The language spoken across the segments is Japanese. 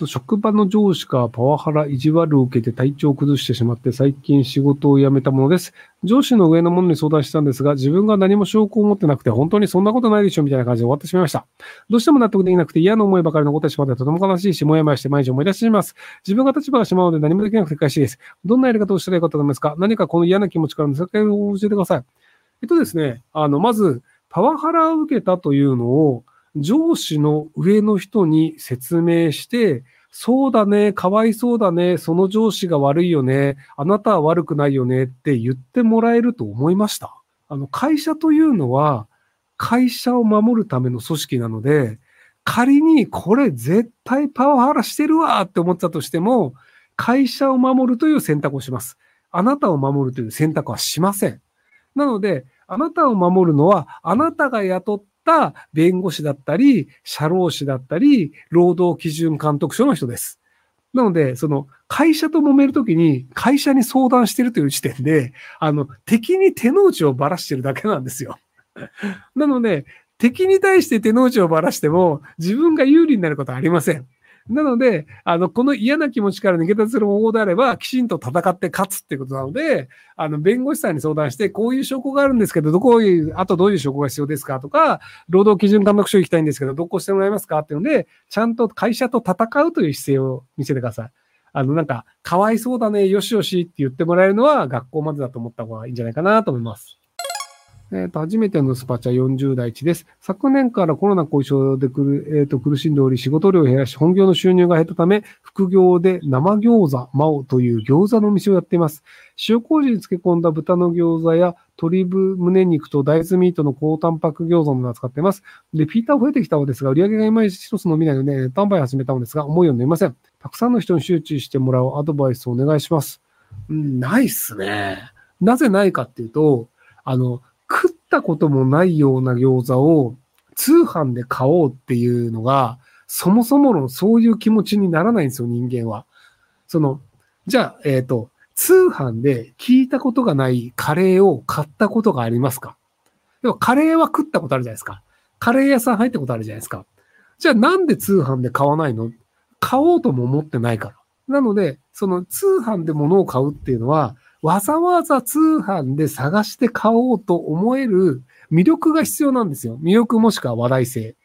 と職場の上司がパワハラ、意地悪を受けて体調を崩してしまって最近仕事を辞めたものです。上司の上の者に相談したんですが、自分が何も証拠を持ってなくて本当にそんなことないでしょみたいな感じで終わってしまいました。どうしても納得できなくて嫌な思いばかり残ってしまってとても悲しいし、もやもやして毎日思い出してしまいます。自分が立場がしまうので何もできなくて悔しいです。どんなやり方をしたらいいかと思いますか？何かこの嫌な気持ちからの世界を教えてください。えっとですね、あの、まず、パワハラを受けたというのを上司の上の人に説明して、そうだね、かわいそうだね、その上司が悪いよね、あなたは悪くないよねって言ってもらえると思いました。あの、会社というのは、会社を守るための組織なので、仮にこれ絶対パワハラしてるわって思ったとしても、会社を守るという選択をします。あなたを守るという選択はしません。なので、あなたを守るのは、あなたが雇っった弁護士だったり、社労士だったり、労働基準監督署の人です。なので、その会社と揉めるときに会社に相談してるという時点で、あの、敵に手の内をばらしてるだけなんですよ。なので、敵に対して手の内をばらしても自分が有利になることはありません。なので、あの、この嫌な気持ちから逃げ出せる方法であれば、きちんと戦って勝つっていうことなので、あの、弁護士さんに相談して、こういう証拠があるんですけど、どこいう、あとどういう証拠が必要ですかとか、労働基準監督署行きたいんですけど、どこしてもらえますかっていうので、ちゃんと会社と戦うという姿勢を見せてください。あの、なんか、かわいそうだね、よしよしって言ってもらえるのは学校までだと思った方がいいんじゃないかなと思います。えっ、ー、と、初めてのスパチャ40代1です。昨年からコロナ後遺症でくる、えっ、ー、と、苦しんでおり、仕事量を減らし、本業の収入が減ったため、副業で生餃子、マオという餃子の店をやっています。塩麹に漬け込んだ豚の餃子や鶏部胸肉と大豆ミートの高タンパク餃子も使っています。で、ピーター増えてきたのですが、売り上げがいまいち一つ伸びないので、ネット販売始めたのですが、思うようになりません。たくさんの人に周知してもらうアドバイスをお願いします。うん、ないっすね。なぜないかっていうと、あの、食ったこともないような餃子を通販で買おうっていうのが、そもそものそういう気持ちにならないんですよ、人間は。その、じゃあ、えっ、ー、と、通販で聞いたことがないカレーを買ったことがありますか？でもカレーは食ったことあるじゃないですか。カレー屋さん入ったことあるじゃないですか。じゃあなんで通販で買わないの？買おうとも思ってないから。なので、その通販で物を買うっていうのは、わざわざ通販で探して買おうと思える魅力が必要なんですよ。魅力もしくは話題性。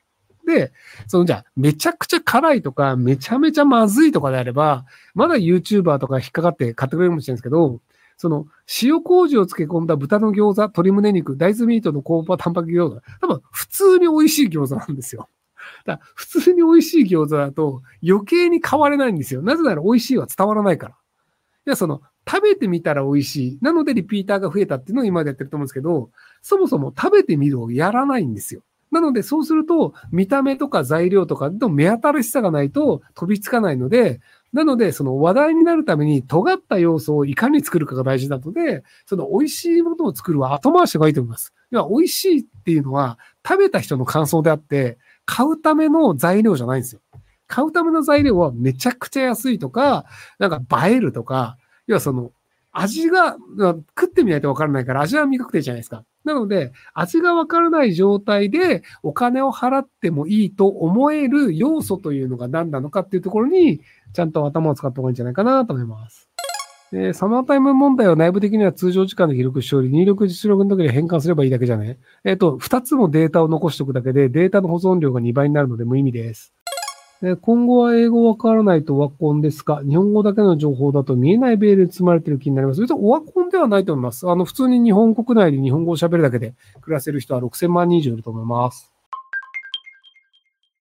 で、そのじゃあ、めちゃくちゃ辛いとか、めちゃめちゃまずいとかであれば、まだ YouTuber とか引っかかって買ってくれるかもしれないんですけど、その、塩麹を漬け込んだ豚の餃子、鶏胸肉、大豆ミートの高パタンパク餃子、多分普通に美味しい餃子なんですよ。だ普通に美味しい餃子だと余計に買われないんですよ。なぜなら美味しいは伝わらないから。いや、その、食べてみたら美味しい。なのでリピーターが増えたっていうのを今でやってると思うんですけど、そもそも食べてみるをやらないんですよ。なので、そうすると、見た目とか材料とかの目新しさがないと飛びつかないので、なので、その話題になるために尖った要素をいかに作るかが大事なので、その美味しいものを作るは後回しがいいと思います。要は美味しいっていうのは食べた人の感想であって、買うための材料じゃないんですよ。買うための材料はめちゃくちゃ安いとか、なんか映えるとか、要はその、味が、食ってみないとわからないから味は味覚定じゃないですか。なので、味がわからない状態でお金を払ってもいいと思える要素というのが何なのかっていうところに、ちゃんと頭を使った方がいいんじゃないかなと思います。で、サマータイム問題は内部的には通常時間で記録しており、入力実力の時に変換すればいいだけじゃね。えっ、と、二つもデータを残しておくだけで、データの保存量が2倍になるので無意味です。今後は英語わからないとオワコンですか、日本語だけの情報だと見えないベールに積まれてる気になります。別にオワコンではないと思います。あの、普通に日本国内で日本語を喋るだけで暮らせる人は6000万人以上いると思います。